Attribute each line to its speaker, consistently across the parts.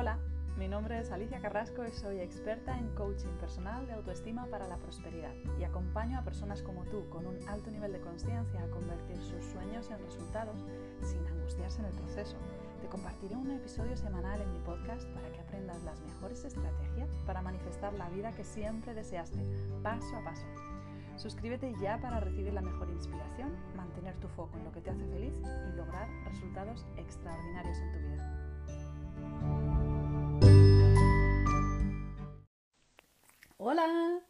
Speaker 1: Hola, mi nombre es Alicia Carrasco y soy experta en coaching personal de autoestima para la prosperidad y acompaño a personas como tú con un alto nivel de conciencia a convertir sus sueños en resultados sin angustiarse en el proceso. Te compartiré un episodio semanal en mi podcast para que aprendas las mejores estrategias para manifestar la vida que siempre deseaste, paso a paso. Suscríbete ya para recibir la mejor inspiración, mantener tu foco en lo que te hace feliz y lograr resultados extraordinarios en tu vida. Hola,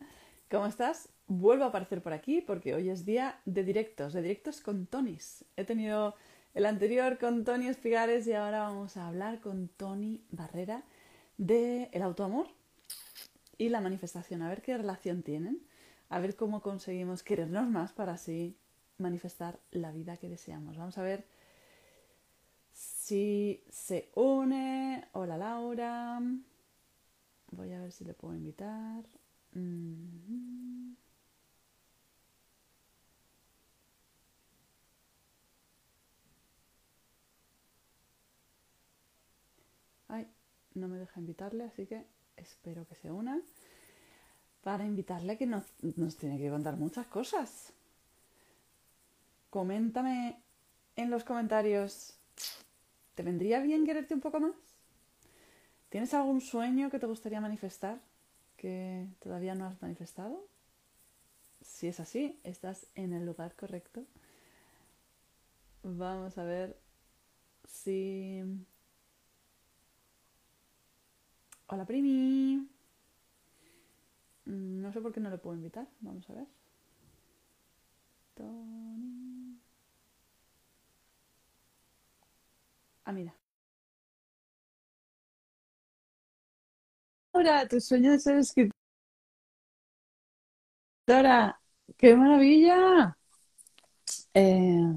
Speaker 1: ¿cómo estás? Vuelvo a aparecer por aquí porque hoy es día de directos, de directos con Tonis. He tenido el anterior con Tony Espigares y ahora vamos a hablar con Tony Barrera de el autoamor y la manifestación, a ver qué relación tienen, a ver cómo conseguimos querernos más para así manifestar la vida que deseamos. Vamos a ver si se une. Hola Laura. Voy a ver si le puedo invitar. Ay, no me deja invitarle, así que espero que se una. Para invitarle que nos tiene que contar muchas cosas. Coméntame en los comentarios. ¿Te vendría bien quererte un poco más? ¿Tienes algún sueño que te gustaría manifestar que todavía no has manifestado? Si es así, estás en el lugar correcto. Vamos a ver si... Hola, Primi. Mm, No sé por qué no le puedo invitar. Vamos a ver. Tony. Ah, mira. Laura, tu sueño de ser escritora. ¡Qué maravilla! Eh,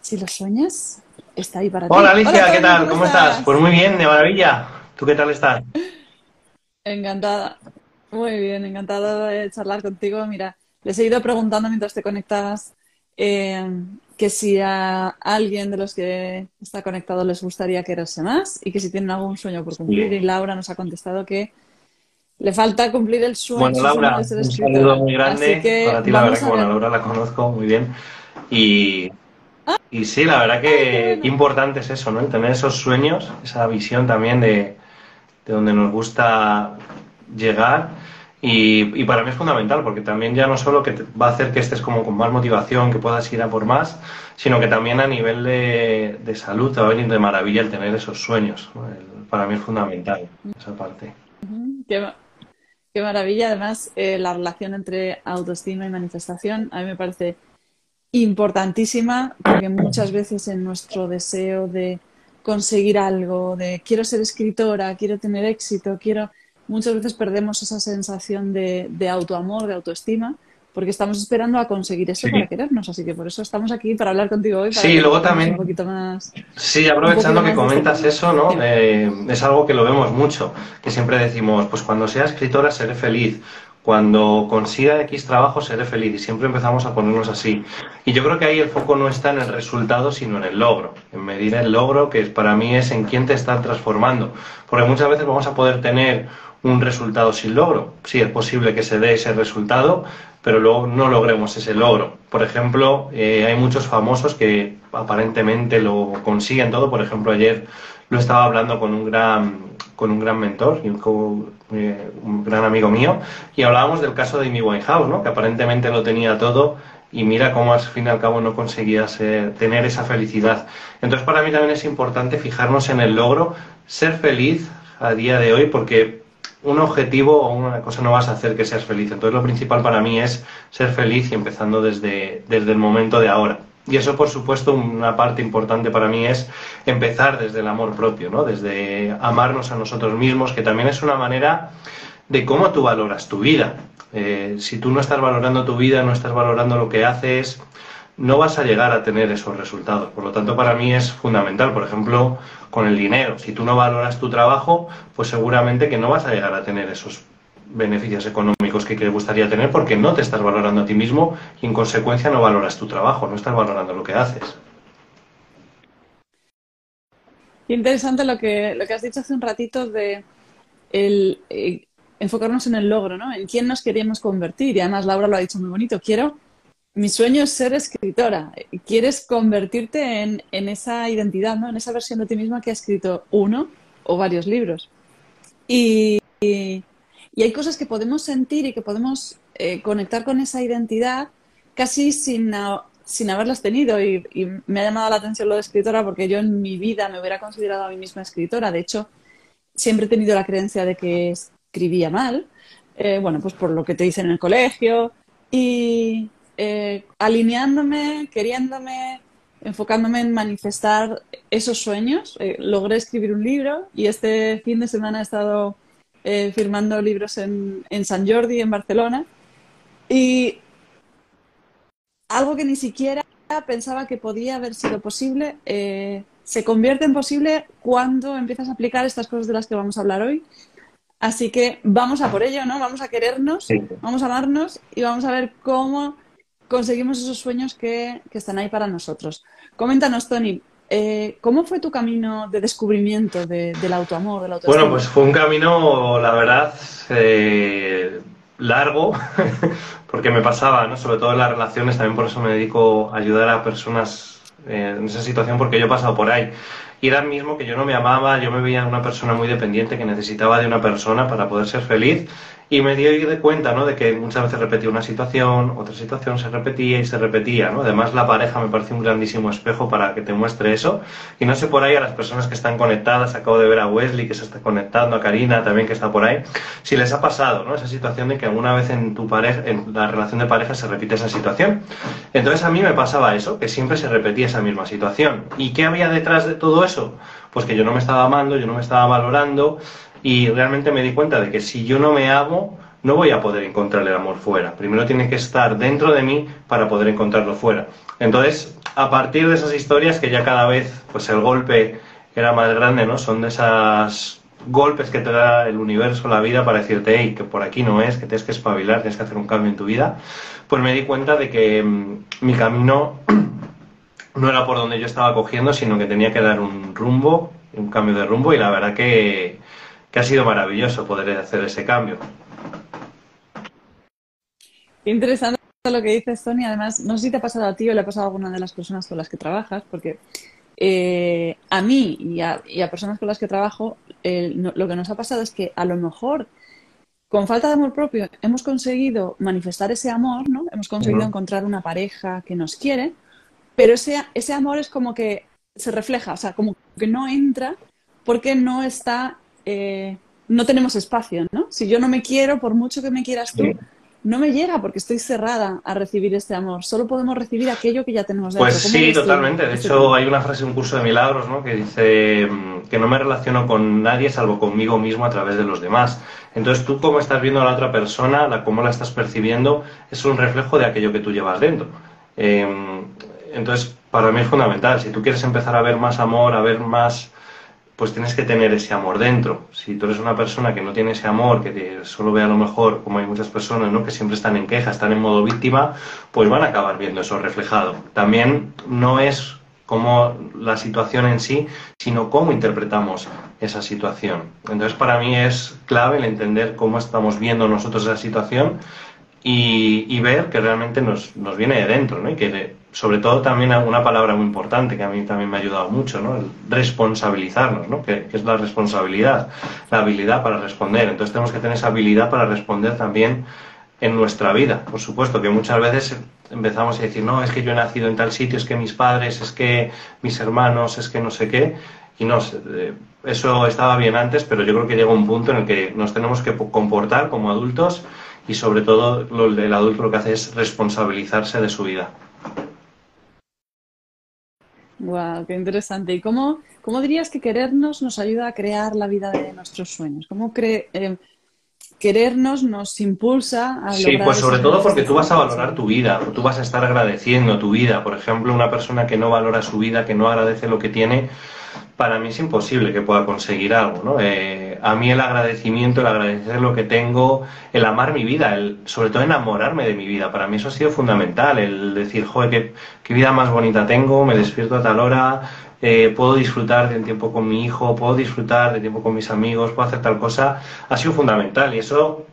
Speaker 1: si lo sueñas, está ahí para ti.
Speaker 2: Hola Alicia, ¿qué tal? ¿Cómo estás? Pues muy bien, de maravilla. ¿Tú qué tal estás?
Speaker 1: Encantada. Muy bien, encantada de charlar contigo. Mira, les he ido preguntando mientras te conectabas eh, que si a alguien de los que está conectado les gustaría quererse más y que si tienen algún sueño por cumplir. Y Laura nos ha contestado que le falta cumplir el sueño,
Speaker 2: Bueno, Laura,
Speaker 1: de ser
Speaker 2: un saludo muy
Speaker 1: Así
Speaker 2: grande
Speaker 1: que
Speaker 2: para ti, la verdad que bueno. Laura la conozco muy bien. Y, y sí, la verdad que
Speaker 1: bueno.
Speaker 2: importante es eso, ¿no? El tener esos sueños, esa visión también de, de donde nos gusta llegar. Y, y para mí es fundamental, porque también ya no solo que te va a hacer que estés como con más motivación, que puedas ir a por más, sino que también a nivel de, salud te va a venir de maravilla el tener esos sueños, para mí es fundamental esa parte.
Speaker 1: Qué maravilla. Además, eh, la relación entre autoestima y manifestación a mí me parece importantísima porque muchas veces en nuestro deseo de conseguir algo, de quiero ser escritora, quiero tener éxito, quiero, muchas veces perdemos esa sensación de, de autoamor, de autoestima, porque estamos esperando a conseguir eso
Speaker 2: Sí.
Speaker 1: para querernos. Así que por eso estamos aquí para hablar contigo hoy, para
Speaker 2: Sí, luego también
Speaker 1: un poquito más,
Speaker 2: Sí, aprovechando que
Speaker 1: este
Speaker 2: comentas eso, ¿no? Eh, es algo que lo vemos mucho, que siempre decimos, pues cuando sea escritora seré feliz, cuando consiga X trabajo seré feliz, y siempre empezamos a ponernos así. Y yo creo que ahí el foco no está en el resultado, sino en el logro, en medir el logro, que para mí es en quién te estás transformando. Porque muchas veces vamos a poder tener un resultado sin logro. Sí, es posible que se dé ese resultado, pero luego no logremos ese logro. Por ejemplo, eh, hay muchos famosos que aparentemente lo consiguen todo. Por ejemplo, ayer lo estaba hablando con un gran, con un gran mentor y un, eh, un gran amigo mío y hablábamos del caso de Amy Winehouse, ¿no? que aparentemente lo tenía todo y mira cómo al fin y al cabo no conseguía ser- tener esa felicidad. Entonces para mí también es importante fijarnos en el logro, ser feliz a día de hoy porque un objetivo o una cosa no vas a hacer que seas feliz. Entonces lo principal para mí es ser feliz y empezando desde, desde el momento de ahora. Y eso, por supuesto, una parte importante para mí es empezar desde el amor propio, ¿no? Desde amarnos a nosotros mismos, que también es una manera de cómo tú valoras tu vida. Eh, si tú no estás valorando tu vida, no estás valorando lo que haces, no vas a llegar a tener esos resultados. Por lo tanto, para mí es fundamental, por ejemplo, con el dinero. Si tú no valoras tu trabajo, pues seguramente que no vas a llegar a tener esos beneficios económicos que te gustaría tener porque no te estás valorando a ti mismo y en consecuencia no valoras tu trabajo, no estás valorando lo que haces.
Speaker 1: interesante lo que, lo que has dicho hace un ratito de el, eh, enfocarnos en el logro, ¿no? En quién nos queríamos convertir. Y además Laura lo ha dicho muy bonito. Quiero, mi sueño es ser escritora. Quieres convertirte en, en esa identidad, ¿no? En esa versión de ti misma que ha escrito uno o varios libros. Y, y, hay cosas que podemos sentir y que podemos eh, conectar con esa identidad casi sin, sin haberlas tenido. Y, me ha llamado la atención lo de escritora porque yo en mi vida me hubiera considerado a mí misma escritora. De hecho, siempre he tenido la creencia de que escribía mal, eh, bueno, pues por lo que te dicen en el colegio, y eh, alineándome, queriéndome, enfocándome en manifestar esos sueños, eh, logré escribir un libro y este fin de semana he estado firmando libros en, en San Jordi, en Barcelona, y algo que ni siquiera pensaba que podía haber sido posible, se convierte en posible cuando empiezas a aplicar estas cosas de las que vamos a hablar hoy. Así que vamos a por ello, ¿no? Vamos a querernos, vamos a amarnos y vamos a ver cómo conseguimos esos sueños que, están ahí para nosotros. Coméntanos, Tony, eh, ¿cómo fue tu camino de descubrimiento del autoamor, del
Speaker 2: Bueno, pues fue un camino, la verdad, eh, largo, porque me pasaba, ¿no? Sobre todo en las relaciones, también por eso me dedico a ayudar a personas eh, en esa situación porque yo he pasado por ahí. Y era mismo que yo no me amaba, yo me veía una persona muy dependiente que necesitaba de una persona para poder ser feliz y me di de cuenta, ¿no? De que muchas veces repetía una situación, otra situación se repetía y se repetía, ¿no? Además, la pareja me parece un grandísimo espejo para que te muestre eso. Y no sé por ahí a las personas que están conectadas, acabo de ver a Wesley que se está conectando, a Karina también que está por ahí, si les ha pasado, ¿no? Esa situación de que alguna vez en tu pareja, en la relación de pareja se repite esa situación. Entonces a mí me pasaba eso, que siempre se repetía esa misma situación. ¿Y qué había detrás de todo eso? Pues que yo no me estaba amando, yo no me estaba valorando, y realmente me di cuenta de que si yo no me amo, no voy a poder encontrar el amor fuera. Primero tiene que estar dentro de mí para poder encontrarlo fuera. Entonces, a partir de esas historias que ya cada vez pues el golpe era más grande, ¿no? Son de esas golpes que te da el universo, la vida para decirte, hey, que por aquí no es, que tienes que espabilar, tienes que hacer un cambio en tu vida, pues me di cuenta de que mm, mi camino no era por donde yo estaba cogiendo, sino que tenía que dar un rumbo, un cambio de rumbo y la verdad que que ha sido maravilloso poder hacer ese cambio.
Speaker 1: Interesante lo que dices, Tony. Además, no sé si te ha pasado a ti o le ha pasado a alguna de las personas con las que trabajas, porque eh, a mí y a, personas con las que trabajo, lo que nos ha pasado es que a lo mejor con falta de amor propio hemos conseguido manifestar ese amor, ¿no? Hemos conseguido encontrar una pareja que nos quiere, pero ese, ese amor es como que se refleja, o sea, como que no entra porque no está eh, no tenemos espacio, ¿no? Si yo no me quiero, por mucho que me quieras tú, no me llega porque estoy cerrada a recibir este amor. Solo podemos recibir aquello que ya tenemos
Speaker 2: dentro. Pues sí, totalmente. De hecho, hay una frase en un curso de milagros ¿no? que dice mm, que no me relaciono con nadie salvo conmigo mismo a través de los demás. Entonces, tú cómo estás viendo a la otra persona, la, cómo la estás percibiendo, es un reflejo de aquello que tú llevas dentro. Em, entonces, para mí es fundamental. Si tú quieres empezar a ver más amor, a ver más pues tienes que tener ese amor dentro. Si tú eres una persona que no tiene ese amor, que solo ve a lo mejor, como hay muchas personas, ¿no? que siempre están en queja, están en modo víctima, pues van a acabar viendo eso reflejado. También no es como la situación en sí, sino cómo interpretamos esa situación. Entonces, para mí es clave el entender cómo estamos viendo nosotros esa situación y, ver que realmente nos, nos, viene de dentro, ¿no? Que sobre todo también una palabra muy importante que a mí también me ha ayudado mucho, ¿no? El responsabilizarnos, ¿no? Que, es la responsabilidad, la habilidad para responder. Entonces tenemos que tener esa habilidad para responder también en nuestra vida. Por supuesto que muchas veces empezamos a decir, no, es que yo he nacido en tal sitio, es que mis padres, es que mis hermanos, es que no sé qué. Y no, eh, eso estaba bien antes, pero yo creo que llega un punto en el que nos tenemos que comportar como adultos y sobre todo el adulto lo que hace es responsabilizarse de su vida.
Speaker 1: Wow, qué interesante. ¿Y cómo, cómo dirías que querernos nos ayuda a crear la vida de nuestros sueños? ¿Cómo eh, querernos nos impulsa a
Speaker 2: Sí, pues sobre todo porque tú vas a valorar tu vida, tú vas a estar agradeciendo tu vida. Por ejemplo, una persona que no valora su vida, que no agradece lo que tiene, para mí es imposible que pueda conseguir algo, ¿no? Eh, a mí el agradecimiento, el agradecer lo que tengo, el amar mi vida, el, sobre todo enamorarme de mi vida, para mí eso ha sido fundamental, el decir, joder, qué, vida más bonita tengo, me despierto a tal hora, eh, puedo disfrutar de tiempo con mi hijo, puedo disfrutar de tiempo con mis amigos, puedo hacer tal cosa, ha sido fundamental y eso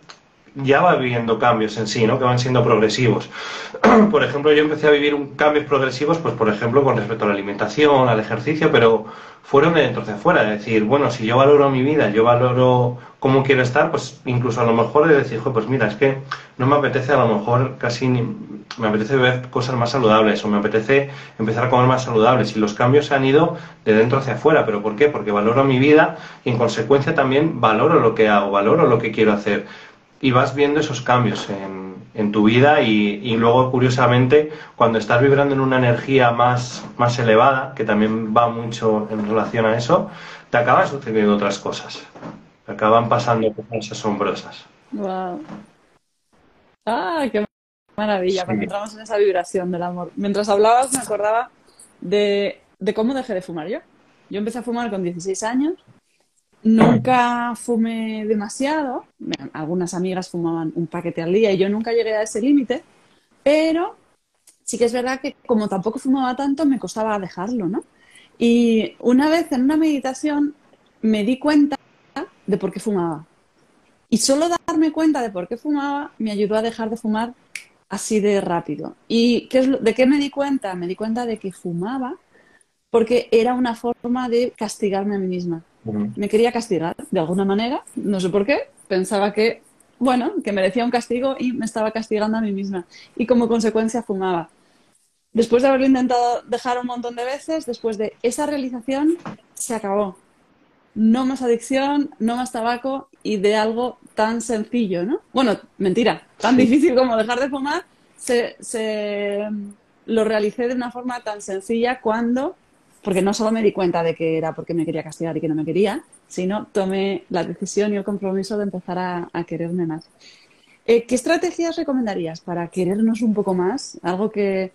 Speaker 2: ya va viviendo cambios en sí, ¿no? Que van siendo progresivos. por ejemplo, yo empecé a vivir un cambios progresivos, pues por ejemplo, con respecto a la alimentación, al ejercicio, pero fueron de dentro hacia afuera. Es decir, bueno, si yo valoro mi vida, yo valoro cómo quiero estar, pues incluso a lo mejor de decir, pues mira, es que no me apetece a lo mejor casi ni, me apetece ver cosas más saludables o me apetece empezar a comer más saludables y los cambios se han ido de dentro hacia afuera. ¿Pero por qué? Porque valoro mi vida y en consecuencia también valoro lo que hago, valoro lo que quiero hacer y vas viendo esos cambios en, en tu vida y, luego, curiosamente, cuando estás vibrando en una energía más, más elevada, que también va mucho en relación a eso, te acaban sucediendo otras cosas. Te acaban pasando cosas asombrosas.
Speaker 1: ¡Wow! ¡Ah, qué maravilla! Cuando entramos en esa vibración del amor. Mientras hablabas me acordaba de, de cómo dejé de fumar yo. Yo empecé a fumar con 16 años Nunca fumé demasiado. Algunas amigas fumaban un paquete al día y yo nunca llegué a ese límite. Pero sí que es verdad que como tampoco fumaba tanto, me costaba dejarlo, ¿no? Y una vez en una meditación me di cuenta de por qué fumaba. Y solo darme cuenta de por qué fumaba me ayudó a dejar de fumar así de rápido. ¿Y de qué me di cuenta? Me di cuenta de que fumaba porque era una forma de castigarme a mí misma me quería castigar de alguna manera, no sé por qué, pensaba que, bueno, que merecía un castigo y me estaba castigando a mí misma. Y como consecuencia fumaba. Después de haberlo intentado dejar un montón de veces, después de esa realización, se acabó. No más adicción, no más tabaco y de algo tan sencillo, ¿no? Bueno, mentira, tan difícil como dejar de fumar, se, se lo realicé de una forma tan sencilla cuando porque no solo me di cuenta de que era porque me quería castigar y que no me quería, sino tomé la decisión y el compromiso de empezar a, quererme más. Eh, ¿Qué estrategias recomendarías para querernos un poco más? Algo que,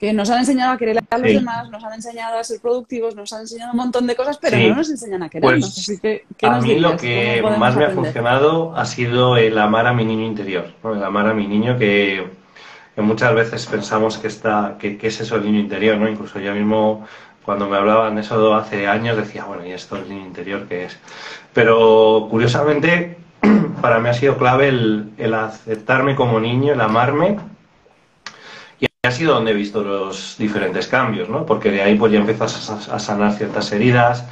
Speaker 1: nos han enseñado a querer a los demás, nos han enseñado a ser productivos, nos han enseñado un montón de cosas, pero no nos enseñan a querernos.
Speaker 2: Pues, a mí lo que más me ha funcionado ha sido el amar a mi niño interior, el amar a mi niño que, muchas veces pensamos que, está, que, que, es eso el niño interior, ¿no? Incluso yo mismo cuando me hablaban eso hace años decía, bueno, ¿y esto el niño interior qué es? Pero curiosamente para mí ha sido clave el, aceptarme como niño, el amarme y ha sido donde he visto los diferentes cambios, ¿no? Porque de ahí pues ya empiezas a, sanar ciertas heridas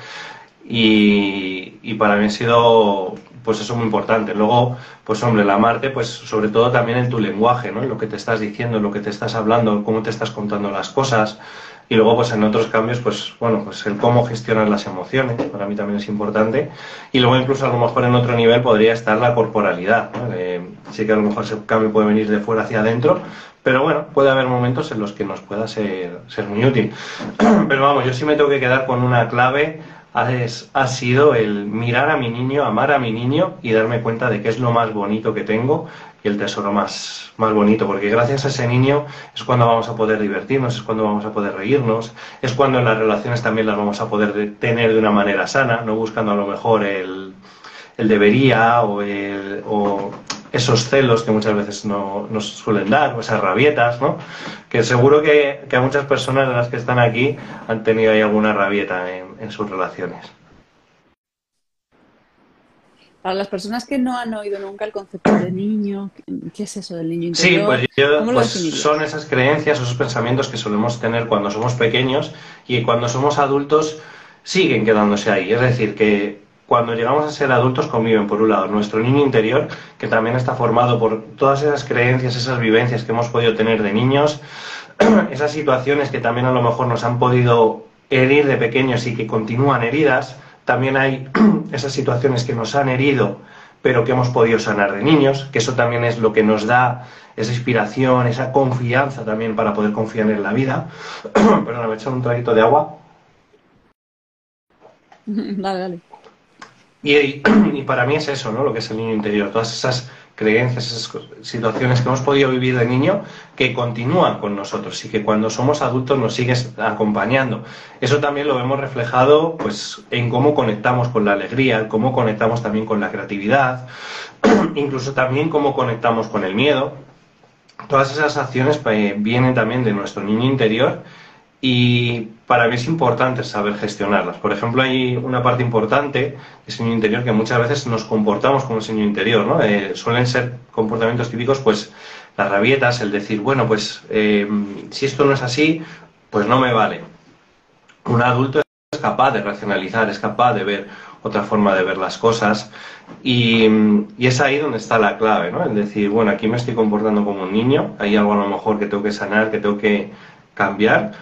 Speaker 2: y, y, para mí ha sido pues eso muy importante. Luego, pues hombre, el amarte, pues sobre todo también en tu lenguaje, ¿no? En lo que te estás diciendo, en lo que te estás hablando, cómo te estás contando las cosas, y luego, pues en otros cambios, pues bueno, pues el cómo gestionar las emociones, para mí también es importante. Y luego incluso a lo mejor en otro nivel podría estar la corporalidad. sí que a lo mejor ese cambio puede venir de fuera hacia adentro, pero bueno, puede haber momentos en los que nos pueda ser, ser muy útil. Pero vamos, yo sí me tengo que quedar con una clave ha sido el mirar a mi niño, amar a mi niño y darme cuenta de que es lo más bonito que tengo y el tesoro más, más bonito, porque gracias a ese niño es cuando vamos a poder divertirnos, es cuando vamos a poder reírnos, es cuando las relaciones también las vamos a poder tener de una manera sana, no buscando a lo mejor el, el debería o, el, o esos celos que muchas veces no, nos suelen dar, o esas rabietas, ¿no? Que seguro que, que, a muchas personas de las que están aquí han tenido ahí alguna rabieta en, en sus relaciones.
Speaker 1: Para las personas que no han oído nunca el concepto de niño, ¿qué es eso del niño interior?
Speaker 2: Sí, pues, pues son esas creencias, esos pensamientos que solemos tener cuando somos pequeños y cuando somos adultos siguen quedándose ahí. Es decir, que cuando llegamos a ser adultos conviven, por un lado, nuestro niño interior, que también está formado por todas esas creencias, esas vivencias que hemos podido tener de niños, esas situaciones que también a lo mejor nos han podido herir de pequeños y que continúan heridas, también hay esas situaciones que nos han herido, pero que hemos podido sanar de niños, que eso también es lo que nos da esa inspiración, esa confianza también para poder confiar en la vida. Perdón, me he echado un traguito de agua.
Speaker 1: Dale, dale.
Speaker 2: Y, para mí es eso, ¿no? Lo que es el niño interior, todas esas creencias, esas situaciones que hemos podido vivir de niño que continúan con nosotros y que cuando somos adultos nos sigues acompañando. Eso también lo vemos reflejado pues, en cómo conectamos con la alegría, cómo conectamos también con la creatividad, incluso también cómo conectamos con el miedo. Todas esas acciones eh, vienen también de nuestro niño interior y para mí es importante saber gestionarlas. Por ejemplo, hay una parte importante niño interior que muchas veces nos comportamos como niño interior, ¿no? Eh, suelen ser comportamientos típicos, pues las rabietas, el decir, bueno, pues eh, si esto no es así, pues no me vale. Un adulto es capaz de racionalizar, es capaz de ver otra forma de ver las cosas y, y, es ahí donde está la clave, ¿no? El decir, bueno, aquí me estoy comportando como un niño, hay algo a lo mejor que tengo que sanar, que tengo que cambiar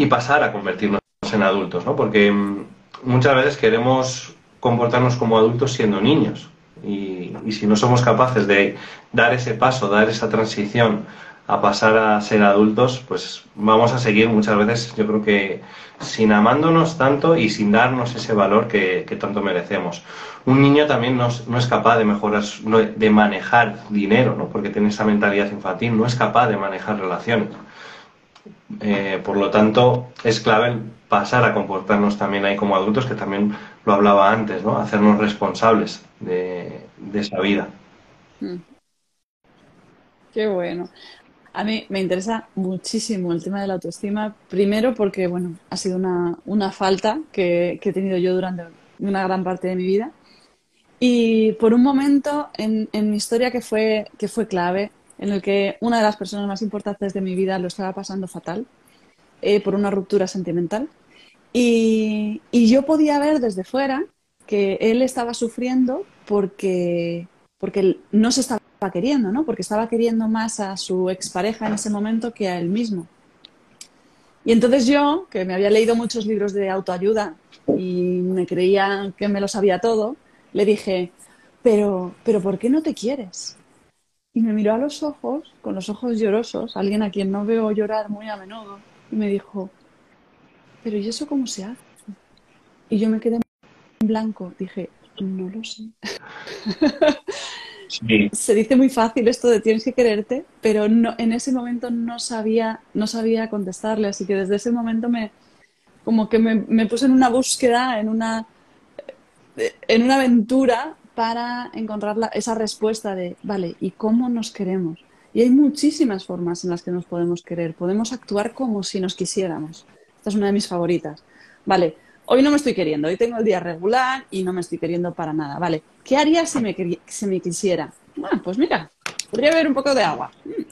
Speaker 2: y pasar a convertirnos en adultos, ¿no? Porque mm, muchas veces queremos comportarnos como adultos siendo niños y, si no somos capaces de dar ese paso, dar esa transición a pasar a ser adultos, pues vamos a seguir muchas veces, yo creo que sin amándonos tanto y sin darnos ese valor que, tanto merecemos. Un niño también no, no, es capaz de mejorar, de manejar dinero, ¿no? porque tiene esa mentalidad infantil, no es capaz de manejar relaciones. Eh, por lo tanto, es clave pasar a comportarnos también ahí como adultos, que también lo hablaba antes, ¿no? Hacernos responsables de, esa vida. Mm.
Speaker 1: Qué bueno. A mí me interesa muchísimo el tema de la autoestima, primero porque, bueno, ha sido una, falta que, he tenido yo durante una gran parte de mi vida. Y por un momento en, en mi historia que fue, que fue clave, en el que una de las personas más importantes de mi vida lo estaba pasando fatal eh, por una ruptura sentimental. Y, yo podía ver desde fuera que él estaba sufriendo porque, porque no se estaba queriendo, ¿no? Porque estaba queriendo más a su expareja en ese momento que a él mismo. Y entonces yo, que me había leído muchos libros de autoayuda y me creía que me lo sabía todo, le dije, pero, pero ¿por qué no te quieres? Y me miró a los ojos, con los ojos llorosos, alguien a quien no veo llorar muy a menudo, y me dijo, pero ¿y eso cómo se hace? Y yo me quedé en blanco, dije, no lo sé. Se dice muy fácil esto de tienes que quererte, pero no, en ese momento no sabía, no sabía contestarle, así que desde ese momento me, como que me, me puse en una búsqueda, en una, en una aventura para encontrar esa respuesta de, vale, ¿y cómo nos queremos? Y hay muchísimas formas en las que nos podemos querer. Podemos actuar como si nos quisiéramos. Esta es una de mis favoritas. Vale, hoy no me estoy queriendo, hoy tengo el día regular y no me estoy queriendo para nada. Vale, ¿qué haría si me, si me quisiera? Bueno, pues mira, podría beber un poco de agua. Mm.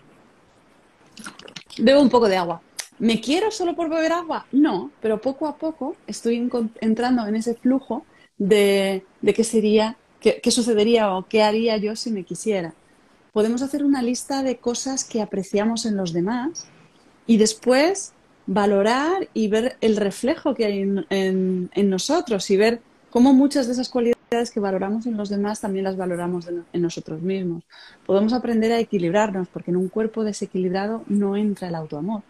Speaker 1: Bebo un poco de agua. ¿Me quiero solo por beber agua? No, pero poco a poco estoy entrando en ese flujo de, de qué sería ¿Qué, sucedería o qué haría yo si me quisiera? Podemos hacer una lista de cosas que apreciamos en los demás y después valorar y ver el reflejo que hay en, nosotros y ver cómo muchas de esas cualidades que valoramos en los demás también las valoramos en nosotros mismos. Podemos aprender a equilibrarnos porque en un cuerpo desequilibrado no entra el autoamor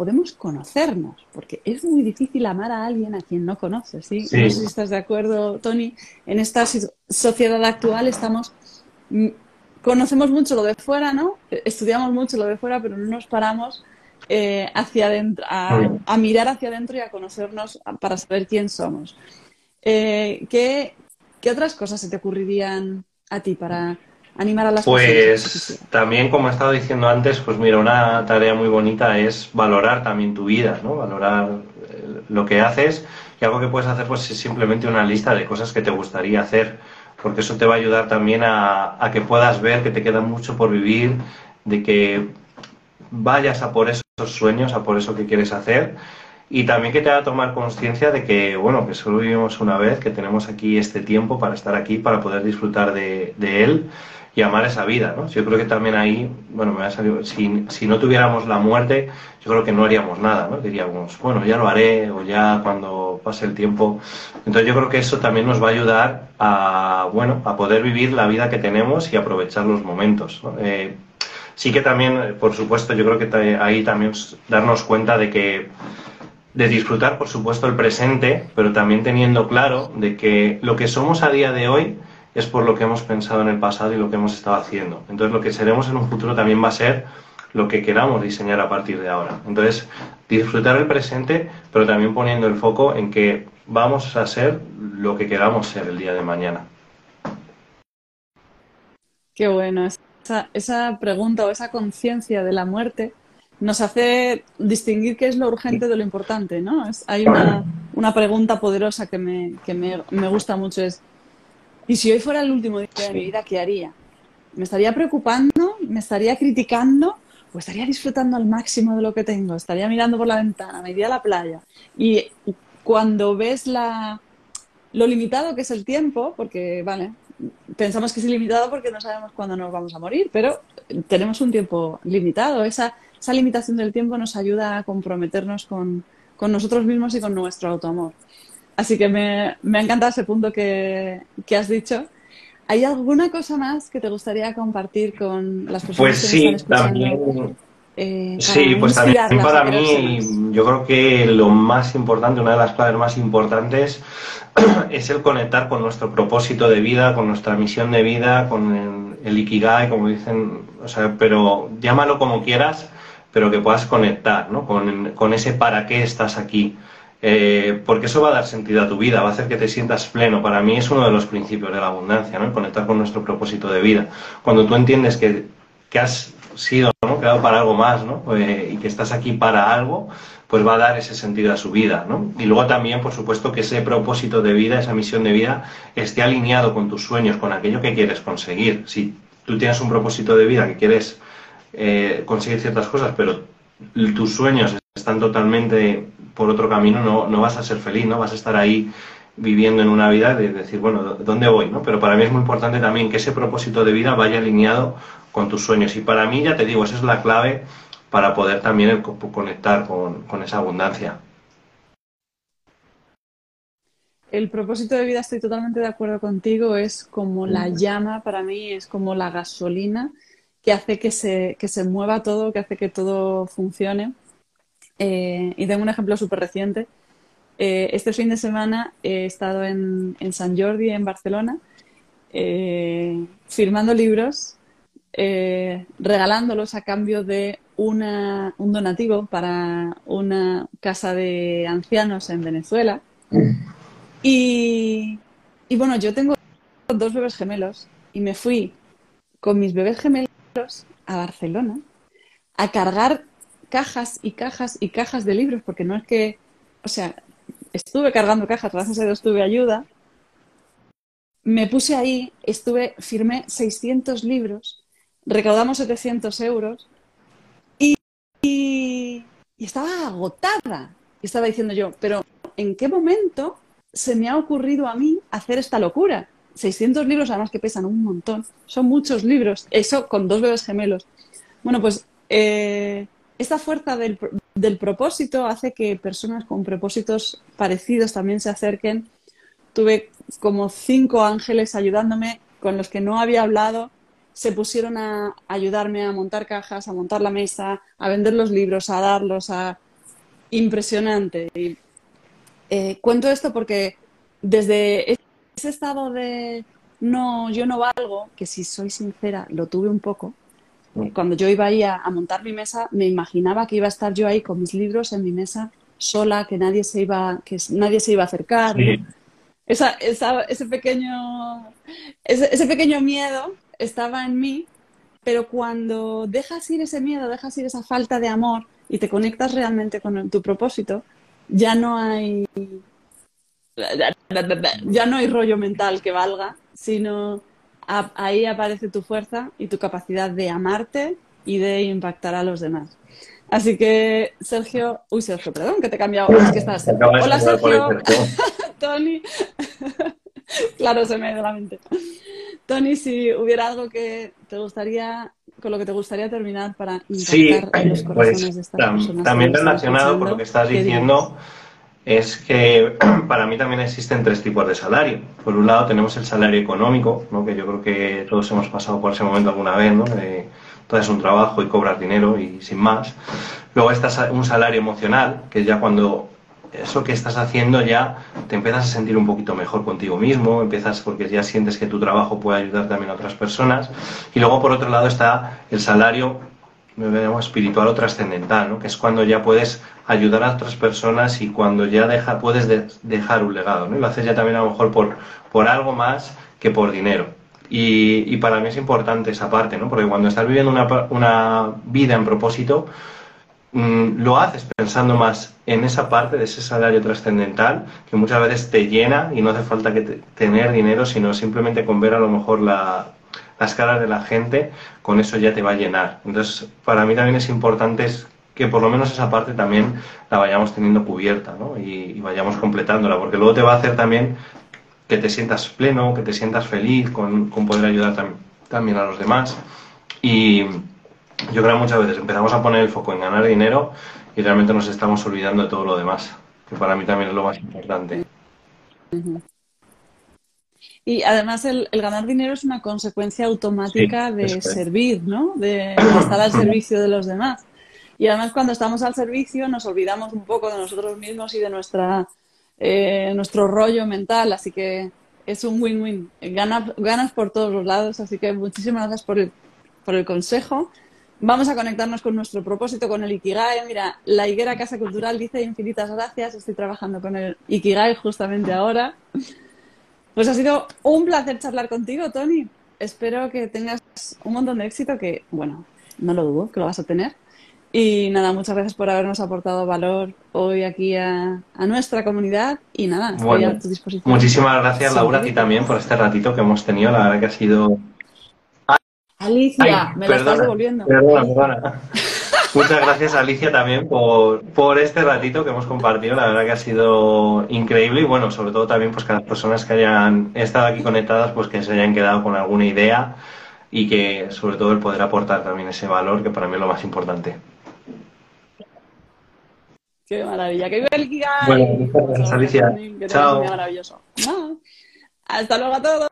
Speaker 1: podemos conocernos, porque es muy difícil amar a alguien a quien no conoces, ¿sí? No sé si estás de acuerdo, Tony. En esta sociedad actual estamos... Mm, conocemos mucho lo de fuera, ¿no? Estudiamos mucho lo de fuera, pero no nos paramos eh, hacia adentro, a, mirar hacia adentro y a conocernos para saber quién somos. Eh, ¿qué, ¿Qué otras cosas se te ocurrirían a ti para animar a las
Speaker 2: Pues también, como he estado diciendo antes, pues mira, una tarea muy bonita es valorar también tu vida, ¿no? Valorar eh, lo que haces. Y algo que puedes hacer pues es simplemente una lista de cosas que te gustaría hacer, porque eso te va a ayudar también a, a que puedas ver que te queda mucho por vivir, de que vayas a por esos sueños, a por eso que quieres hacer. Y también que te haga tomar conciencia de que, bueno, que solo vivimos una vez, que tenemos aquí este tiempo para estar aquí, para poder disfrutar de, de él y amar esa vida, ¿no? Yo creo que también ahí, bueno, me ha salido, si, si, no tuviéramos la muerte, yo creo que no haríamos nada, ¿no? Diríamos, bueno, ya lo haré o ya cuando pase el tiempo. Entonces yo creo que eso también nos va a ayudar a, bueno, a poder vivir la vida que tenemos y aprovechar los momentos, eh, sí que también, por supuesto, yo creo que ahí también darnos cuenta de que de disfrutar, por supuesto, el presente, pero también teniendo claro de que lo que somos a día de hoy es por lo que hemos pensado en el pasado y lo que hemos estado haciendo. Entonces lo que seremos en un futuro también va a ser lo que queramos diseñar a partir de ahora. Entonces, disfrutar el presente, pero también poniendo el foco en que vamos a ser lo que queramos ser el día de mañana.
Speaker 1: Qué bueno. Esa, esa pregunta o esa conciencia de la muerte nos hace distinguir qué es lo urgente de lo importante, ¿no? hay una, una, pregunta poderosa que, me, que me, me, gusta mucho, es, ¿y si hoy fuera el último día de mi vida, qué haría? ¿Me estaría preocupando? ¿Me estaría criticando? ¿O estaría disfrutando al máximo de lo que tengo? ¿Estaría mirando por la ventana? ¿Me iría a la playa? Y cuando ves la, lo limitado que es el tiempo, porque, vale, pensamos que es ilimitado porque no sabemos cuándo nos vamos a morir, pero tenemos un tiempo limitado. Esa, esa limitación del tiempo nos ayuda a comprometernos con, con nosotros mismos y con nuestro autoamor. Así que me, me ha encantado ese punto que, que, has dicho. ¿Hay alguna cosa más que te gustaría compartir con las personas
Speaker 2: pues
Speaker 1: que
Speaker 2: sí,
Speaker 1: están escuchando?
Speaker 2: También eh, sí, pues también para mí, yo creo que lo más importante, una de las claves más importantes, es el conectar con nuestro propósito de vida, con nuestra misión de vida, con el, Ikigai, como dicen, o sea, pero llámalo como quieras, pero que puedas conectar ¿no? con, ese para qué estás aquí. Eh, porque eso va a dar sentido a tu vida, va a hacer que te sientas pleno. Para mí es uno de los principios de la abundancia, ¿no? conectar con nuestro propósito de vida. Cuando tú entiendes que, que has sido creado para algo más, ¿no? Eh, y que estás aquí para algo, pues va a dar ese sentido a su vida, ¿no? Y luego también, por supuesto, que ese propósito de vida, esa misión de vida, esté alineado con tus sueños, con aquello que quieres conseguir. Si tú tienes un propósito de vida que quieres eh, conseguir ciertas cosas, pero tus sueños están totalmente por otro camino, no, no vas a ser feliz, no vas a estar ahí viviendo en una vida de decir, bueno, ¿dónde voy? ¿no? Pero para mí es muy importante también que ese propósito de vida vaya alineado con tus sueños. Y para mí, ya te digo, esa es la clave para poder también conectar con, esa abundancia.
Speaker 1: El propósito de vida, estoy totalmente de acuerdo contigo, es como la llama para mí, es como la gasolina que hace que se, que se mueva todo, que hace que todo funcione. Eh, y tengo un ejemplo súper reciente. Eh, este fin de semana he estado en, en San Jordi, en Barcelona, eh, firmando libros regalándolos a cambio de una, un donativo para una casa de ancianos en Venezuela. Y, y bueno, yo tengo dos bebés gemelos y me fui con mis bebés gemelos a Barcelona a cargar cajas y cajas y cajas de libros, porque no es que, o sea, estuve cargando cajas, gracias a Dios tuve ayuda. Me puse ahí, estuve, firmé 600 libros recaudamos 700 euros y, estaba agotada. Y estaba diciendo yo, pero ¿en qué momento se me ha ocurrido a mí hacer esta locura? 600 libros, además que pesan un montón, son muchos libros, eso con dos bebés gemelos. Bueno, pues eh, esta fuerza del, del, propósito hace que personas con propósitos parecidos también se acerquen. Tuve como cinco ángeles ayudándome con los que no había hablado se pusieron a ayudarme a montar cajas, a montar la mesa, a vender los libros, a darlos, a... Impresionante. Y, eh, cuento esto porque desde ese estado de no, yo no valgo, que si soy sincera, lo tuve un poco. Cuando yo iba ahí a, montar mi mesa, me imaginaba que iba a estar yo ahí con mis libros en mi mesa, sola, que nadie se iba, que nadie se iba a acercar. Esa, ese, pequeño, ese pequeño miedo estaba en mí, pero cuando dejas ir ese miedo, dejas ir esa falta de amor y te conectas realmente con tu propósito, ya no hay ya no hay rollo mental que valga, sino ahí aparece tu fuerza y tu capacidad de amarte y de impactar a los demás. Así que, Sergio, uy, Sergio, perdón, que te he cambiado. Es que estás... Hola, Sergio. Tony. claro, se me ha ido la mente. Tony, si hubiera algo que te gustaría, con lo que te gustaría terminar para impactar los corazones pues, de estas personas.
Speaker 2: También relacionado con lo que estás diciendo, es que para mí también existen tres tipos de salario. Por un lado tenemos el salario económico, ¿no? que yo creo que todos hemos pasado por ese momento alguna vez, ¿no? De, tú un trabajo y cobras dinero y sin más. Luego está un salario emocional, que es ya cuando eso que estás haciendo ya te empiezas a sentir un poquito mejor contigo mismo, empiezas porque ya sientes que tu trabajo puede ayudar también a otras personas. Y luego, por otro lado, está el salario espiritual o trascendental, ¿no? que es cuando ya puedes ayudar a otras personas y cuando ya deja, puedes dejar un legado. ¿no? Y lo haces ya también a lo mejor por, por algo más que por dinero. Y, y, para mí es importante esa parte, ¿no? porque cuando estás viviendo una, una vida en propósito, mm, lo haces pensando más en esa parte de ese salario trascendental que muchas veces te llena y no hace falta que tener dinero, sino simplemente con ver a lo mejor las caras de la gente, con eso ya te va a llenar. Entonces, para mí también es importante que por lo menos esa parte también la vayamos teniendo cubierta ¿no? y, vayamos completándola, porque luego te va a hacer también que te sientas pleno, que te sientas feliz con, poder ayudar también a los demás. Y yo creo que muchas veces empezamos a poner el foco en ganar dinero y realmente nos estamos olvidando de todo lo demás, que para mí también es lo más importante.
Speaker 1: Y además el, ganar dinero es una consecuencia automática de servir, ¿no? De estar al servicio de los demás. Y además cuando estamos al servicio nos olvidamos un poco de nosotros mismos y de nuestra, eh, nuestro rollo mental, así que es un win-win. Ganas, ganas por todos los lados, así que muchísimas gracias por el, por el consejo. Vamos a conectarnos con nuestro propósito, con el Ikigai. Mira, la Higuera Casa Cultural dice infinitas gracias. Estoy trabajando con el Ikigai justamente ahora. Pues ha sido un placer charlar contigo, Tony. Espero que tengas un montón de éxito, que, bueno, no lo dudo, que lo vas a tener. Y nada, muchas gracias por habernos aportado valor hoy aquí a, nuestra comunidad y nada, estoy a tu disposición.
Speaker 2: Muchísimas gracias Laura a ti también por este ratito que hemos tenido, la verdad que ha sido...
Speaker 1: Alicia, me lo estás devolviendo.
Speaker 2: Muchas gracias Alicia también por, por este ratito que hemos compartido, la verdad que ha sido increíble y bueno, sobre todo también pues que las personas que hayan estado aquí conectadas pues que se hayan quedado con alguna idea y que sobre todo el poder aportar también ese valor que para mí es lo más importante.
Speaker 1: Qué maravilla. Kigai.
Speaker 2: Bueno, gracias, Alicia.
Speaker 1: Chao. Maravilloso. Hasta luego a todos.